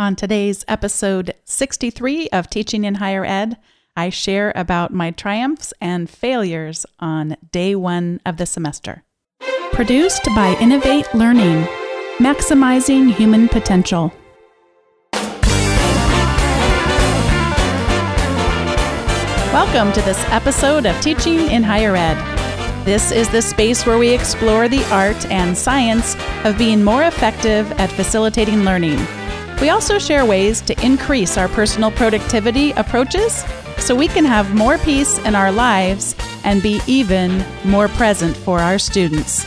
On today's episode 63 of Teaching in Higher Ed, I share about my triumphs and failures on day one of the semester. Produced by Innovate Learning, maximizing human potential. Welcome to this episode of Teaching in Higher Ed. This is the space where we explore the art and science of being more effective at facilitating learning we also share ways to increase our personal productivity approaches so we can have more peace in our lives and be even more present for our students.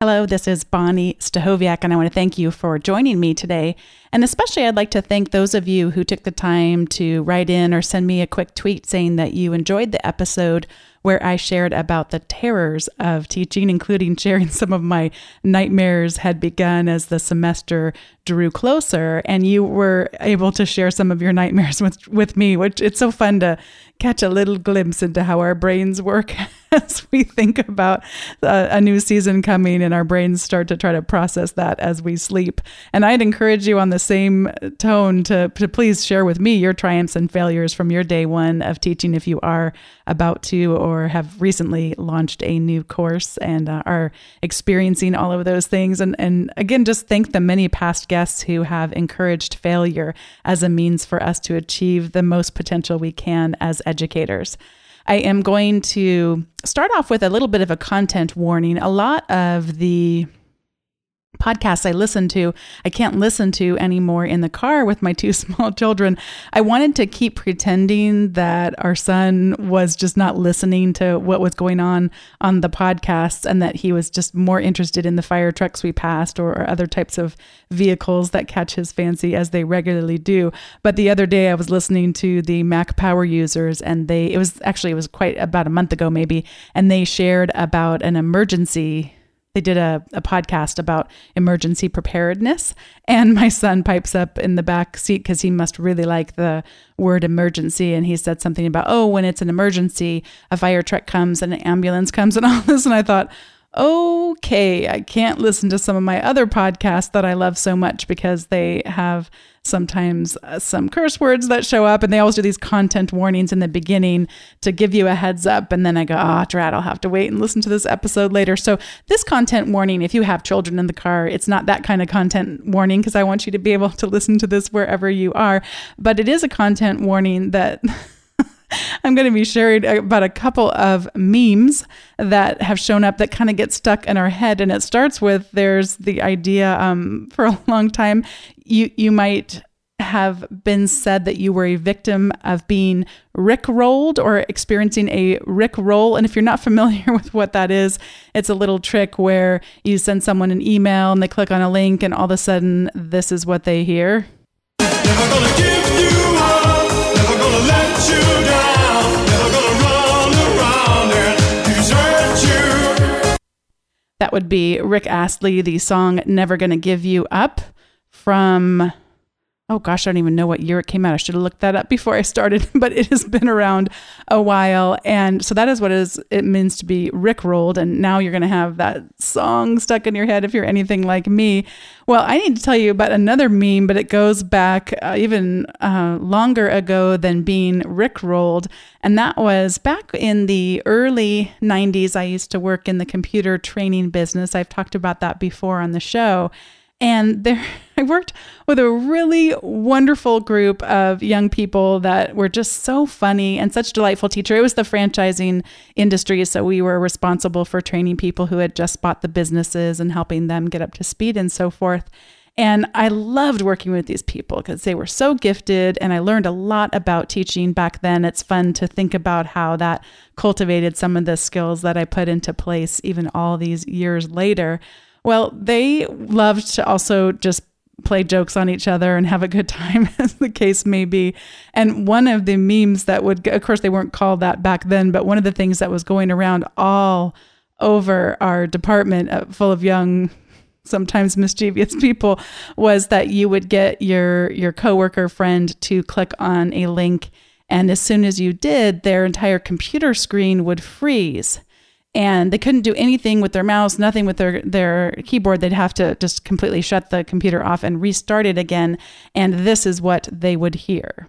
Hello, this is Bonni Stachowiak, and I want to thank you for joining me today. And especially, I'd like to thank those of you who took the time to write in or send me a quick tweet saying that you enjoyed the episode where I shared about the terrors of teaching, including sharing some of my nightmares had begun as the semester drew closer. And you were able to share some of your nightmares with, with me, which it's so fun to catch a little glimpse into how our brains work as we think about uh, a new season coming and our brains start to try to process that as we sleep. And I'd encourage you on the same tone to, to please share with me your triumphs and failures from your day one of teaching if you are about to or have recently launched a new course and uh, are experiencing all of those things. And, and again, just thank the many past guests who have encouraged failure as a means for us to achieve the most potential we can as educators. I am going to start off with a little bit of a content warning. A lot of the podcasts I listen to, I can't listen to anymore in the car with my two small children. I wanted to keep pretending that our son was just not listening to what was going on on the podcasts and that he was just more interested in the fire trucks we passed or, other types of vehicles that catch his fancy as they regularly do. But the other day I was listening to the Mac power users and they it was actually it was quite about a month ago maybe and they shared about an emergency they did a, a podcast about emergency preparedness. And my son pipes up in the back seat because he must really like the word emergency. And he said something about oh when it's an emergency a fire truck comes and an ambulance comes and all this. And i thought okay, I can't listen to some of my other podcasts that I love so much because they have sometimes uh, some curse words that show up and they always do these content warnings in the beginning to give you a heads up and then i go oh, drat i'll have to wait and listen to this episode later. So this content warning if you have children in the car it's not that kind of content warning because i want you to be able to listen to this wherever you are but it is a content warning that I'm going to be sharing about a couple of memes that have shown up that kind of get stuck in our head. And it starts with there's the idea um, for a long time, you, you might have been said that you were a victim of being rickrolled or experiencing a rick roll. And if you're not familiar with what that is, it's a little trick where you send someone an email and they click on a link, and all of a sudden, this is what they hear. That would be Rick Astley, the song Never Gonna Give You Up from oh gosh, I don't even know what year it came out. I should have looked that up before I started, but it has been around a while. And so that is what it, is, it means to be rickrolled. And now you're going to have that song stuck in your head if you're anything like me. Well, I need to tell you about another meme, but it goes back uh, even uh, longer ago than being rickrolled. And that was back in the early 90s. I used to work in the computer training business. I've talked about that before on the show. And there, I worked with a really wonderful group of young people that were just so funny and such delightful teacher. It was the franchising industry, so we were responsible for training people who had just bought the businesses and helping them get up to speed and so forth. And I loved working with these people because they were so gifted and I learned a lot about teaching back then. It's fun to think about how that cultivated some of the skills that I put into place even all these years later. Well, they loved to also just play jokes on each other and have a good time, as the case may be. And one of the memes that would, of course, they weren't called that back then, but one of the things that was going around all over our department, uh, full of young, sometimes mischievous people, was that you would get your your coworker friend to click on a link, and as soon as you did, their entire computer screen would freeze and they couldn't do anything with their mouse, nothing with their their keyboard. They'd have to just completely shut the computer off and restart it again, and this is what they would hear.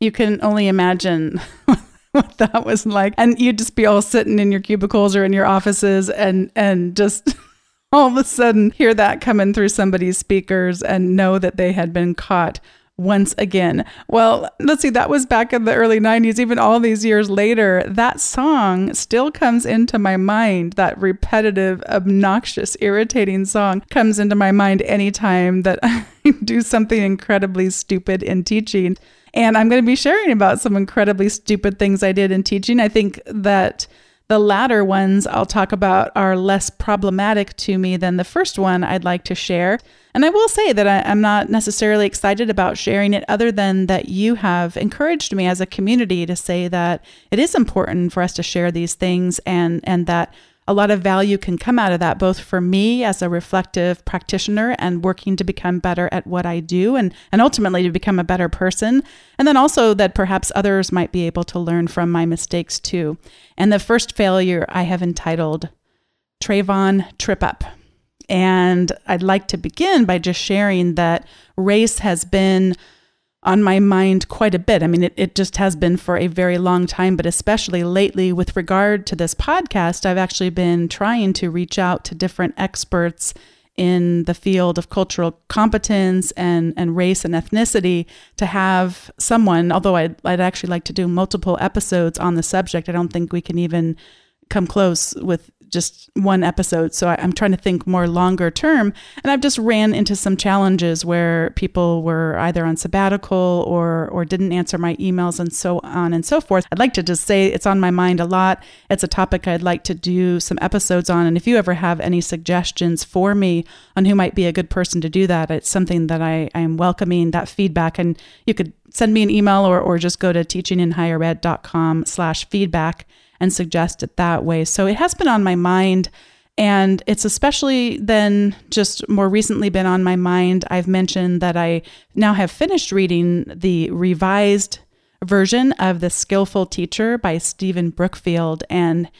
You can only imagine what that was like. And you'd just be all sitting in your cubicles or in your offices and and just all of a sudden hear that coming through somebody's speakers and know that they had been caught once again. Well, let's see, that was back in the early 90s. Even all these years later, that song still comes into my mind. That repetitive, obnoxious, irritating song comes into my mind anytime that I do something incredibly stupid in teaching. And I'm going to be sharing about some incredibly stupid things I did in teaching. I think that the latter ones I'll talk about are less problematic to me than the first one I'd like to share. And I will say that I, am not necessarily excited about sharing it, other than that you have encouraged me as a community to say that it is important for us to share these things and, and that a lot of value can come out of that, both for me as a reflective practitioner and working to become better at what I do and, and ultimately to become a better person. And then also that perhaps others might be able to learn from my mistakes too. And the first failure I have entitled Trayvon Trip Up. And I'd like to begin by just sharing that race has been on my mind quite a bit. I mean, it, it just has been for a very long time, but especially lately with regard to this podcast, I've actually been trying to reach out to different experts in the field of cultural competence and, and race and ethnicity to have someone, although I'd, I'd actually like to do multiple episodes on the subject. I don't think we can even come close with just one episode. So I, am trying to think more longer term. And I've just ran into some challenges where people were either on sabbatical or or didn't answer my emails and so on and so forth. I'd like to just say it's on my mind a lot. It's a topic I'd like to do some episodes on. And if you ever have any suggestions for me on who might be a good person to do that, it's something that I, I am welcoming that feedback. And you could send me an email or, or just go to teachinginhighered.com slash feedback and suggest it that way. So it has been on my mind. And it's especially then just more recently been on my mind. I've mentioned that I now have finished reading the revised version of The Skillful Teacher by Stephen Brookfield. And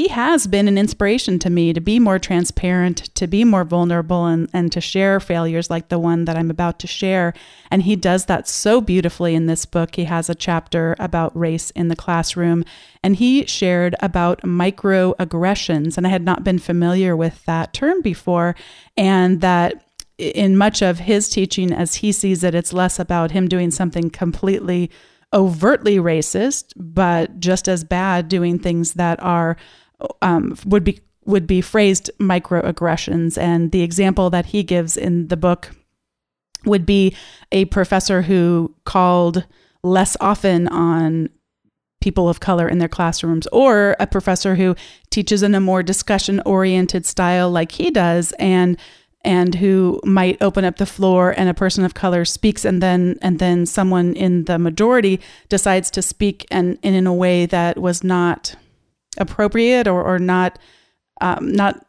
he has been an inspiration to me to be more transparent, to be more vulnerable, and, and to share failures like the one that I'm about to share. And he does that so beautifully in this book. He has a chapter about race in the classroom, and he shared about microaggressions. And I had not been familiar with that term before, and that in much of his teaching, as he sees it, it's less about him doing something completely overtly racist, but just as bad doing things that are um, would be would be phrased microaggressions. And the example that he gives in the book would be a professor who called less often on people of color in their classrooms, or a professor who teaches in a more discussion oriented style like he does and and who might open up the floor and a person of color speaks and then and then someone in the majority decides to speak and, and in a way that was not appropriate or, or not um, not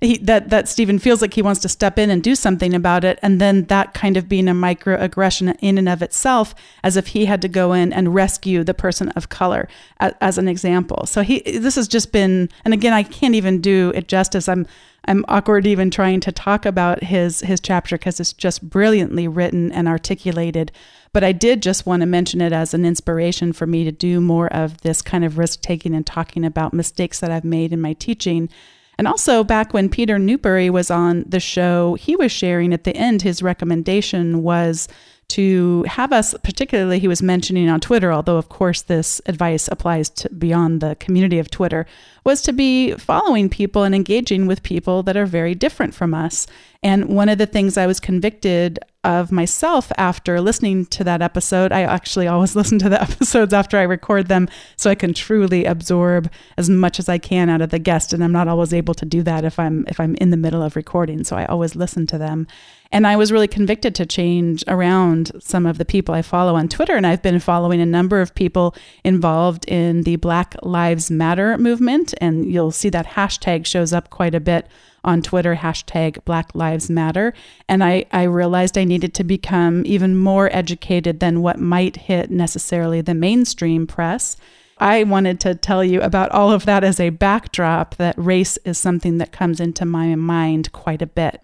he, that that Stephen feels like he wants to step in and do something about it, and then that kind of being a microaggression in and of itself, as if he had to go in and rescue the person of color, as, as an example. So he this has just been, and again, I can't even do it justice. I'm I'm awkward even trying to talk about his his chapter because it's just brilliantly written and articulated. But I did just want to mention it as an inspiration for me to do more of this kind of risk taking and talking about mistakes that I've made in my teaching. And also, back when Peter Newbury was on the show, he was sharing at the end his recommendation was to have us, particularly, he was mentioning on Twitter, although of course this advice applies to beyond the community of Twitter, was to be following people and engaging with people that are very different from us. And one of the things I was convicted of myself after listening to that episode. I actually always listen to the episodes after I record them so I can truly absorb as much as I can out of the guest and I'm not always able to do that if I'm if I'm in the middle of recording. So I always listen to them. And I was really convicted to change around some of the people I follow on Twitter and I've been following a number of people involved in the Black Lives Matter movement and you'll see that hashtag shows up quite a bit on Twitter, hashtag Black Lives Matter. And I, I realized I needed to become even more educated than what might hit necessarily the mainstream press. I wanted to tell you about all of that as a backdrop that race is something that comes into my mind quite a bit.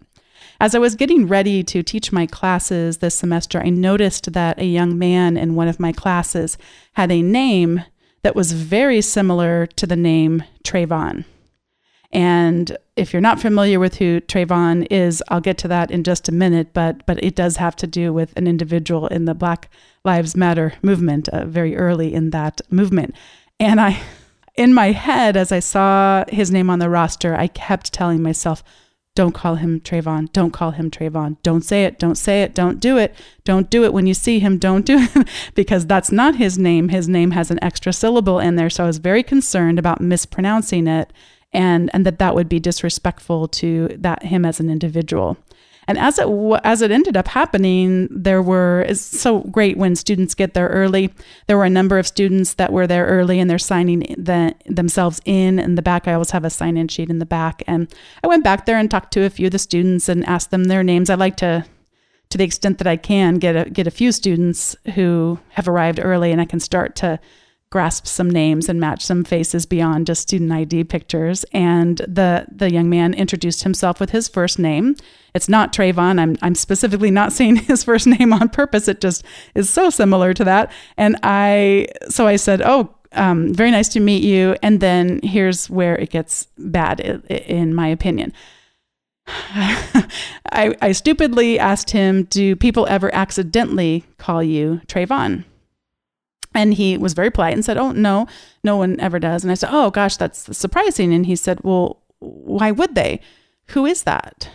As I was getting ready to teach my classes this semester, I noticed that a young man in one of my classes had a name that was very similar to the name Trayvon. And if you're not familiar with who Trayvon is, I'll get to that in just a minute, but but it does have to do with an individual in the Black Lives Matter movement, uh, very early in that movement. And I in my head as I saw his name on the roster, I kept telling myself, don't call him Trayvon. Don't call him Trayvon. Don't say it. Don't say it. Don't do it. Don't do it when you see him. Don't do it because that's not his name. His name has an extra syllable in there. So I was very concerned about mispronouncing it and and that that would be disrespectful to that him as an individual. And as it as it ended up happening, there were it's so great when students get there early. There were a number of students that were there early and they're signing the, themselves in. In the back, I always have a sign in sheet in the back. And I went back there and talked to a few of the students and asked them their names. I like to to the extent that I can get a get a few students who have arrived early and I can start to grasp some names and match some faces beyond just student ID pictures. And the the young man introduced himself with his first name. It's not Trayvon. I'm I'm specifically not saying his first name on purpose. It just is so similar to that. And I so I said, "Oh, um, very nice to meet you." And then here's where it gets bad, in my opinion. I, I stupidly asked him, "Do people ever accidentally call you Trayvon?" And he was very polite and said, Oh, no, no one ever does. And I said, Oh, gosh, that's surprising. And he said, Well, why would they? Who is that?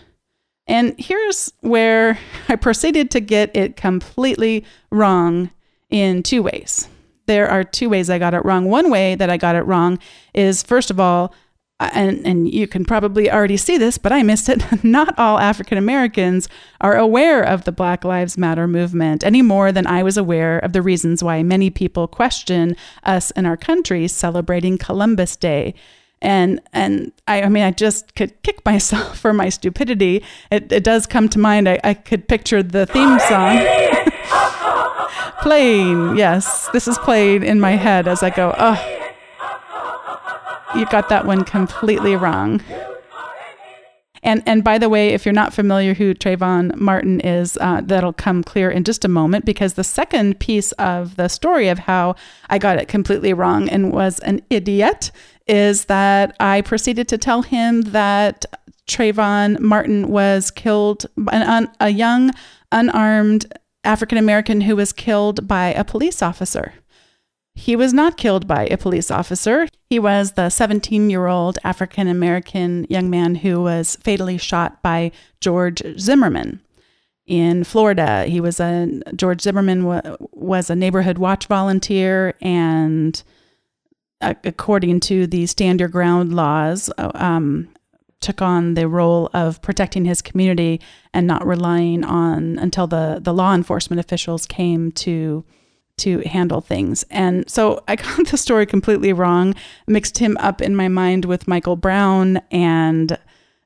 And here's where I proceeded to get it completely wrong in two ways. There are two ways I got it wrong. One way that I got it wrong is, first of all, Uh, and, and you can probably already see this, but I missed it. Not all African Americans are aware of the Black Lives Matter movement any more than I was aware of the reasons why many people question us in our country celebrating Columbus Day. And and I, I mean I just could kick myself for my stupidity. It, it does come to mind. I, I could picture the theme song playing. Yes, this is played in my head as I go. Oh you got that one completely wrong. And and by the way, if you're not familiar who Trayvon Martin is, uh, that'll come clear in just a moment because the second piece of the story of how I got it completely wrong and was an idiot is that I proceeded to tell him that Trayvon Martin was killed, an, a young unarmed African American who was killed by a police officer. He was not killed by a police officer. He was the 17 year old African American young man who was fatally shot by George Zimmerman in Florida. He was a George Zimmerman was a neighborhood watch volunteer and according to the stand your ground laws um, took on the role of protecting his community and not relying on until the the law enforcement officials came to to handle things. And so I got the story completely wrong, mixed him up in my mind with Michael Brown and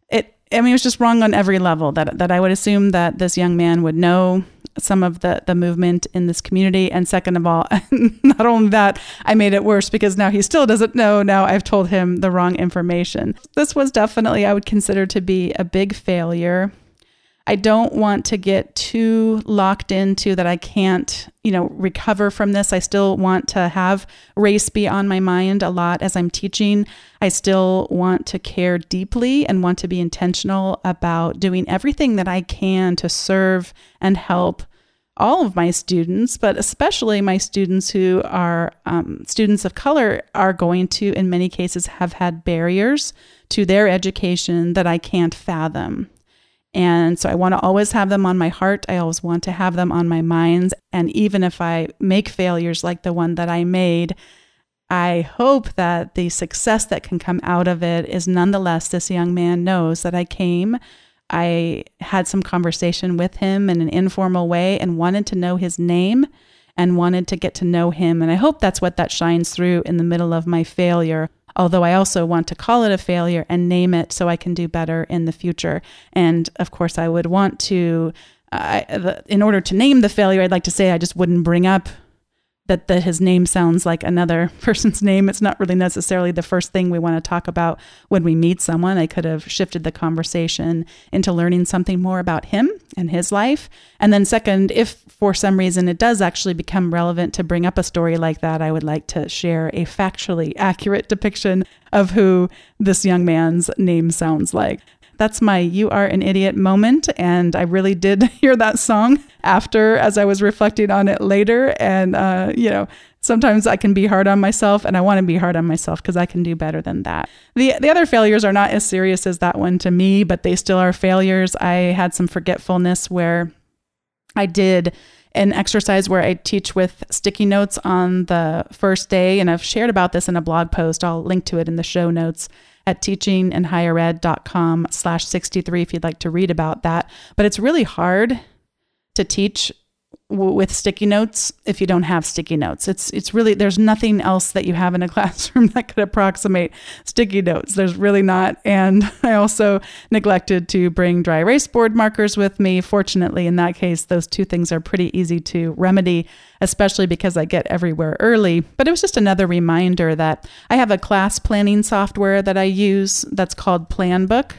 it I mean it was just wrong on every level that that I would assume that this young man would know some of the the movement in this community and second of all not only that I made it worse because now he still doesn't know now I've told him the wrong information. This was definitely I would consider to be a big failure I don't want to get too locked into that I can't, you know, recover from this. I still want to have race be on my mind a lot as I'm teaching. I still want to care deeply and want to be intentional about doing everything that I can to serve and help all of my students, but especially my students who are um, students of color, are going to, in many cases, have had barriers to their education that I can't fathom. And so I want to always have them on my heart. I always want to have them on my minds. And even if I make failures like the one that I made, I hope that the success that can come out of it is nonetheless this young man knows that I came. I had some conversation with him in an informal way and wanted to know his name and wanted to get to know him. And I hope that's what that shines through in the middle of my failure. Although I also want to call it a failure and name it so I can do better in the future. And of course, I would want to, uh, in order to name the failure, I'd like to say I just wouldn't bring up that the, his name sounds like another person's name. It's not really necessarily the first thing we want to talk about when we meet someone. I could have shifted the conversation into learning something more about him and his life. And then, second, if for some reason it does actually become relevant to bring up a story like that, I would like to share a factually accurate depiction of who this young man's name sounds like that's my You Are an Idiot moment. And I really did hear that song after as I was reflecting on it later. And, uh, you know, sometimes I can be hard on myself and I want to be hard on myself because I can do better than that. The, the other failures are not as serious as that one to me, but they still are failures. I had some forgetfulness where I did an exercise where I teach with sticky notes on the first day. And I've shared about this in a blog post. I'll link to it in the show notes at teachinginhighered.com slash 63 if you'd like to read about that. But it's really hard to teach with sticky notes if you don't have sticky notes. It's it's really there's nothing else that you have in a classroom that could approximate sticky notes. There's really not. And I also neglected to bring dry erase board markers with me. Fortunately, in that case, those two things are pretty easy to remedy, especially because I get everywhere early. But it was just another reminder that I have a class planning software that I use that's called Planbook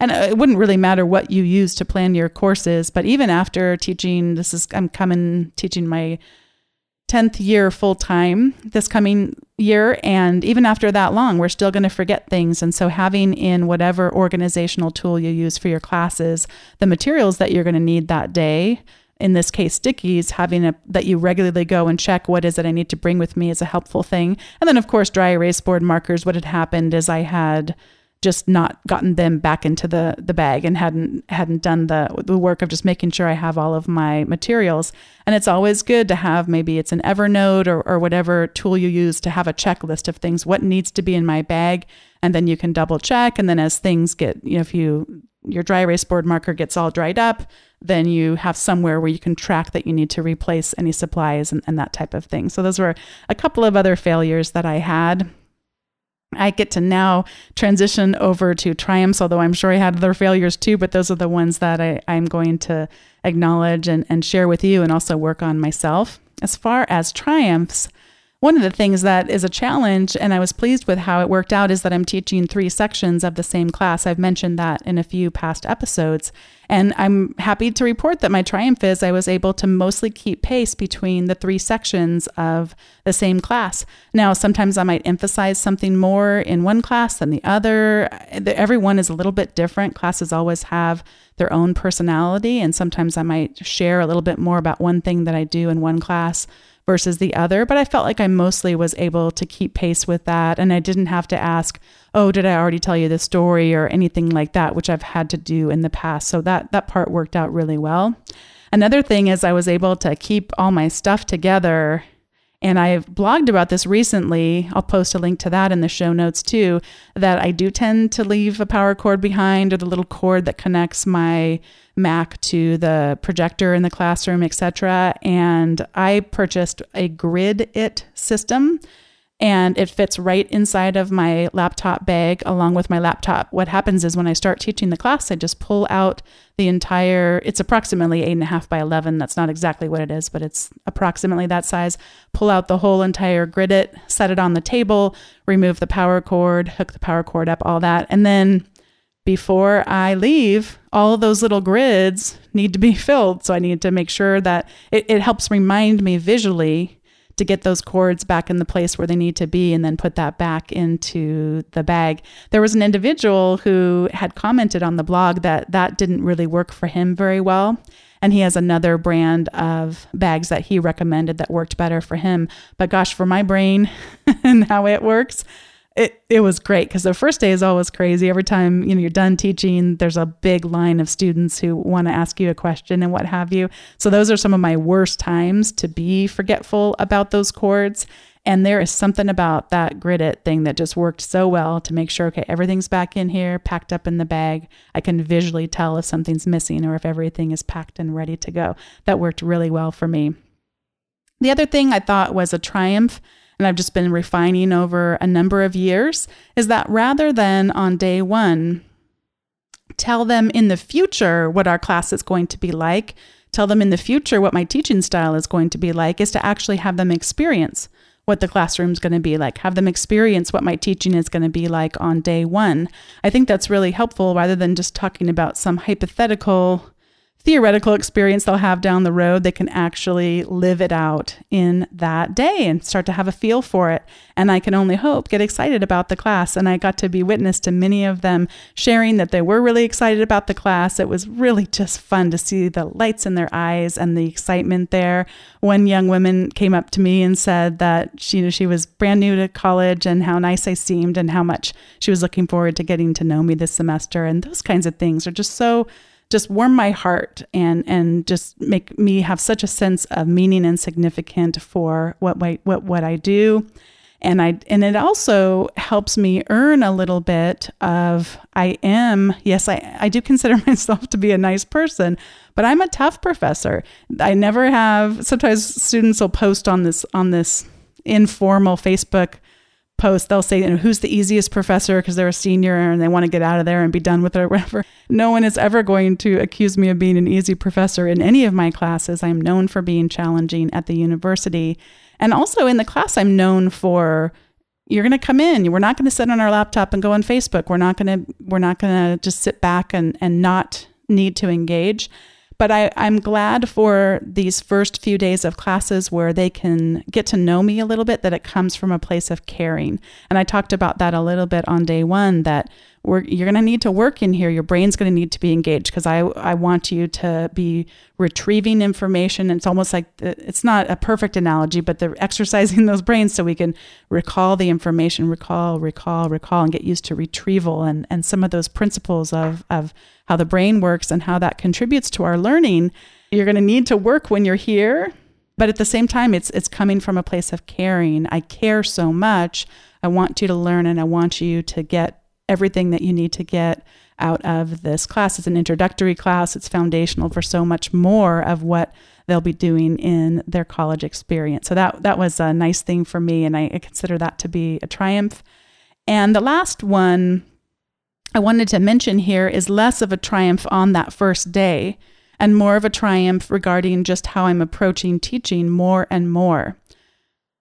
and it wouldn't really matter what you use to plan your courses but even after teaching this is i'm coming teaching my 10th year full time this coming year and even after that long we're still going to forget things. And so having in whatever organizational tool you use for your classes the materials that you're going to need that day in this case stickies having a that you regularly go and check what is it i need to bring with me is a helpful thing. And then of course dry erase board markers what had happened is i had just not gotten them back into the the bag and hadn't hadn't done the the work of just making sure I have all of my materials. And it's always good to have maybe it's an Evernote or, or whatever tool you use to have a checklist of things what needs to be in my bag, and then you can double check. And then as things get you know if you your dry erase board marker gets all dried up, then you have somewhere where you can track that you need to replace any supplies and, and that type of thing. So those were a couple of other failures that I had I get to now transition over to triumphs, although I'm sure I had other failures too, but those are the ones that I, I'm going to acknowledge and, and share with you and also work on myself. As far as triumphs, one of the things that is a challenge, and I was pleased with how it worked out, is that I'm teaching three sections of the same class. I've mentioned that in a few past episodes. And I'm happy to report that my triumph is I was able to mostly keep pace between the three sections of the same class. Now, sometimes I might emphasize something more in one class than the other. Everyone is a little bit different. Classes always have their own personality, and sometimes I might share a little bit more about one thing that I do in one class versus the other. But I felt like I mostly was able to keep pace with that. And I didn't have to ask, oh, did I already tell you the story or anything like that, which I've had to do in the past. So that, that part worked out really well. Another thing is I was able to keep all my stuff together and I've blogged about this recently. I'll post a link to that in the show notes too. That I do tend to leave a power cord behind or the little cord that connects my Mac to the projector in the classroom, etc. And I purchased a Grid It system and it fits right inside of my laptop bag along with my laptop. What happens is when I start teaching the class, I just pull out the entire, it's approximately eight and a half by 11. That's not exactly what it is, but it's approximately that size. Pull out the whole entire grid it, set it on the table, remove the power cord, hook the power cord up, all that. And then before I leave, all those little grids need to be filled. So I need to make sure that it, it helps remind me visually to get those cords back in the place where they need to be and then put that back into the bag. There was an individual who had commented on the blog that that didn't really work for him very well. And he has another brand of bags that he recommended that worked better for him. But gosh, for my brain and how it works, it it was great because the first day is always crazy. Every time you know you're done teaching, there's a big line of students who want to ask you a question and what have you. So those are some of my worst times to be forgetful about those cords. And there is something about that grid it thing that just worked so well to make sure, okay, everything's back in here, packed up in the bag. I can visually tell if something's missing or if everything is packed and ready to go. That worked really well for me. The other thing I thought was a triumph and I've just been refining over a number of years, is that rather than on day one, tell them in the future what our class is going to be like, tell them in the future what my teaching style is going to be like, is to actually have them experience what the classroom's going to be like, have them experience what my teaching is going to be like on day one. I think that's really helpful rather than just talking about some hypothetical theoretical experience they'll have down the road, they can actually live it out in that day and start to have a feel for it. And I can only hope get excited about the class. And I got to be witness to many of them sharing that they were really excited about the class. It was really just fun to see the lights in their eyes and the excitement there. One young woman came up to me and said that she, you know, she was brand new to college and how nice I seemed and how much she was looking forward to getting to know me this semester. And those kinds of things are just so just warm my heart and and just make me have such a sense of meaning and significant for what my, what what I do. And I and it also helps me earn a little bit of I am, yes, I, I do consider myself to be a nice person, but I'm a tough professor. I never have sometimes students will post on this on this informal Facebook post, they'll say, you know, who's the easiest professor because they're a senior and they want to get out of there and be done with it or whatever. No one is ever going to accuse me of being an easy professor in any of my classes. I'm known for being challenging at the university. And also in the class, I'm known for you're going to come in. We're not going to sit on our laptop and go on Facebook. We're not going to we're not going to just sit back and and not need to engage but I, I'm glad for these first few days of classes where they can get to know me a little bit, that it comes from a place of caring. And I talked about that a little bit on day one that we're, you're going to need to work in here. Your brain's going to need to be engaged because I, I want you to be retrieving information. It's almost like it's not a perfect analogy, but they're exercising those brains so we can recall the information, recall, recall, recall, and get used to retrieval and, and some of those principles of, of how the brain works and how that contributes to our learning. You're going to need to work when you're here. But at the same time, it's it's coming from a place of caring. I care so much. I want you to learn and I want you to get everything that you need to get out of this class. It's an introductory class, it's foundational for so much more of what they'll be doing in their college experience. So that that was a nice thing for me and I consider that to be a triumph. And the last one I wanted to mention here is less of a triumph on that first day and more of a triumph regarding just how I'm approaching teaching more and more.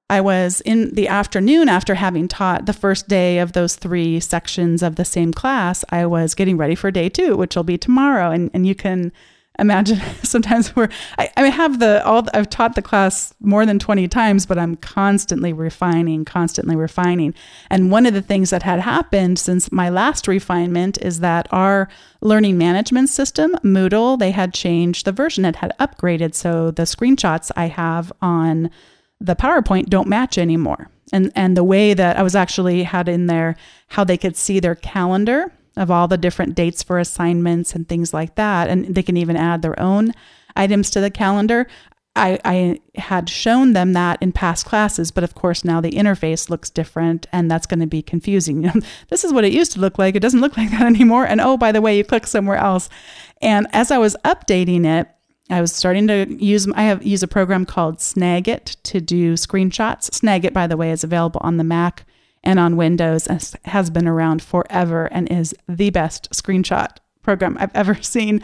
I was in the afternoon after having taught the first day of those three sections of the same class. I was getting ready for day two, which will be tomorrow. And, and you can imagine sometimes where I, I have the all I've taught the class more than 20 times, but I'm constantly refining, constantly refining. And one of the things that had happened since my last refinement is that our learning management system, Moodle, they had changed the version, it had upgraded. So the screenshots I have on the PowerPoint don't match anymore. And and the way that I was actually had in there how they could see their calendar of all the different dates for assignments and things like that. And they can even add their own items to the calendar. I, I had shown them that in past classes, but of course now the interface looks different and that's going to be confusing. You know, this is what it used to look like. It doesn't look like that anymore. And oh, by the way, you click somewhere else. And as I was updating it, I was starting to use I have use a program called Snagit to do screenshots. Snagit, by the way, is available on the Mac and on Windows has been around forever and is the best screenshot program I've ever seen.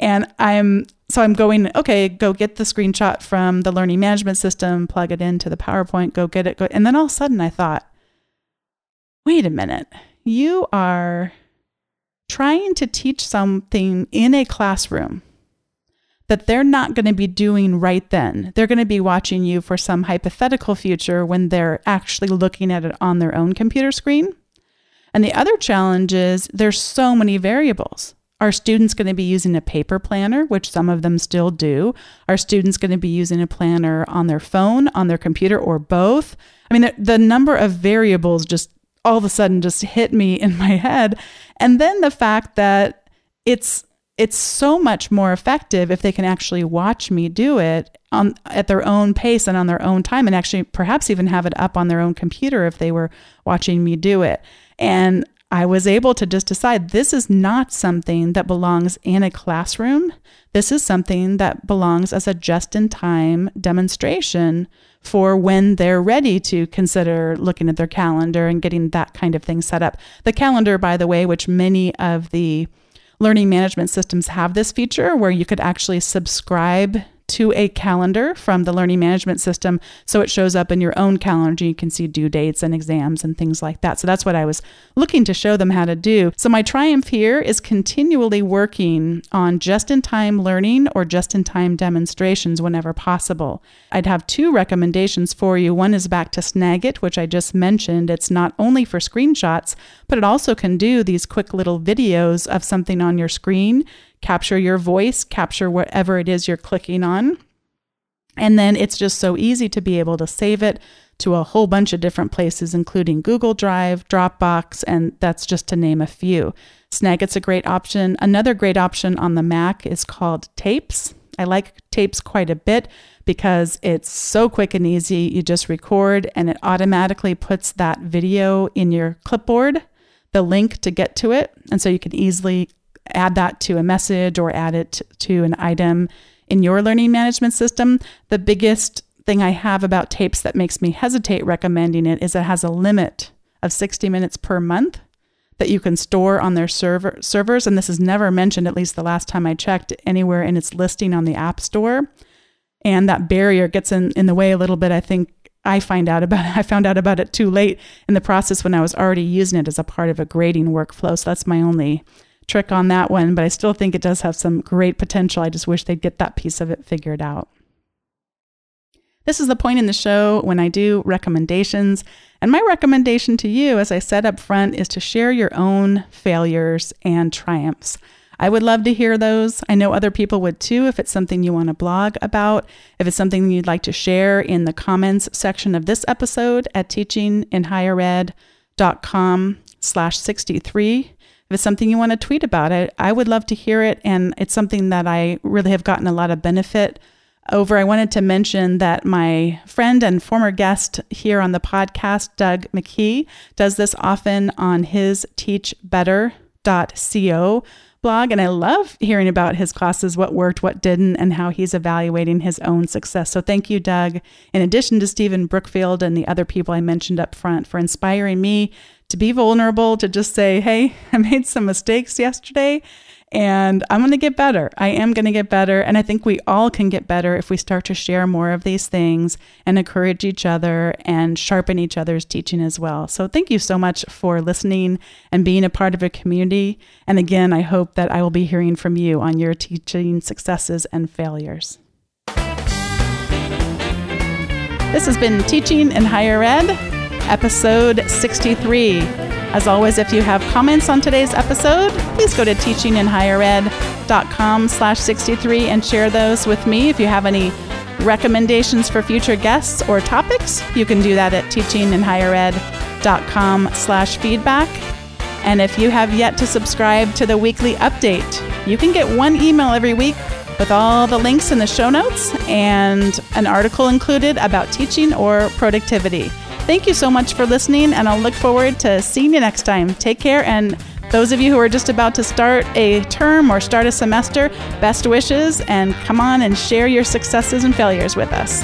And I'm so I'm going, okay, go get the screenshot from the learning management system, plug it into the PowerPoint, go get it, go and then all of a sudden I thought, wait a minute, you are trying to teach something in a classroom that they're not going to be doing right then. They're going to be watching you for some hypothetical future when they're actually looking at it on their own computer screen. And the other challenge is there's so many variables. Are students going to be using a paper planner, which some of them still do? Are students going to be using a planner on their phone, on their computer, or both? I mean, the, the number of variables just all of a sudden just hit me in my head. And then the fact that it's it's so much more effective if they can actually watch me do it on at their own pace and on their own time and actually perhaps even have it up on their own computer if they were watching me do it and I was able to just decide this is not something that belongs in a classroom. This is something that belongs as a just in time demonstration for when they're ready to consider looking at their calendar and getting that kind of thing set up. The calendar, by the way, which many of the learning management systems have this feature where you could actually subscribe to a calendar from the learning management system so it shows up in your own calendar. You can see due dates and exams and things like that. So that's what I was looking to show them how to do. So my triumph here is continually working on just in time learning or just in time demonstrations whenever possible. I'd have two recommendations for you. One is back to Snagit, which I just mentioned. It's not only for screenshots, but it also can do these quick little videos of something on your screen capture your voice, capture whatever it is you're clicking on. And then it's just so easy to be able to save it to a whole bunch of different places, including Google Drive, Dropbox, and that's just to name a few. Snagit's a great option. Another great option on the Mac is called Tapes. I like Tapes quite a bit because it's so quick and easy. You just record and it automatically puts that video in your clipboard, the link to get to it. And so you can easily add that to a message or add it to an item in your learning management system. The biggest thing I have about tapes that makes me hesitate recommending it is it has a limit of 60 minutes per month that you can store on their server servers and this is never mentioned at least the last time I checked anywhere in its listing on the App Store. And that barrier gets in, in the way a little bit. I think I find out about it. I found out about it too late in the process when I was already using it as a part of a grading workflow. So that's my only trick on that one, but I still think it does have some great potential. I just wish they'd get that piece of it figured out. This is the point in the show when I do recommendations. And my recommendation to you, as I said up front, is to share your own failures and triumphs. I would love to hear those. I know other people would too if it's something you want to blog about, if it's something you'd like to share in the comments section of this episode at teachinginhighered.com slash 63 if it's something you want to tweet about it, I would love to hear it. And it's something that I really have gotten a lot of benefit over. I wanted to mention that my friend and former guest here on the podcast, Doug McKee, does this often on his teachbetter.co blog. And I love hearing about his classes, what worked, what didn't, and how he's evaluating his own success. So thank you, Doug, in addition to Stephen Brookfield and the other people I mentioned up front, for inspiring me to be vulnerable, to just say, hey, I made some mistakes yesterday and I'm going to get better. I am going to get better. And I think we all can get better if we start to share more of these things and encourage each other and sharpen each other's teaching as well. So thank you so much for listening and being a part of a community. And again, I hope that I will be hearing from you on your teaching successes and failures. This has been Teaching in Higher Ed episode 63. As always, if you have comments on today's episode, please go to teachinginhighered.com slash 63 and share those with me. If you have any recommendations for future guests or topics, you can do that at teachinginhighered.com slash feedback. And if you have yet to subscribe to the weekly update, you can get one email every week with all the links in the show notes and an article included about teaching or productivity. Thank you so much for listening, and I'll look forward to seeing you next time. Take care, and those of you who are just about to start a term or start a semester, best wishes, and come on and share your successes and failures with us.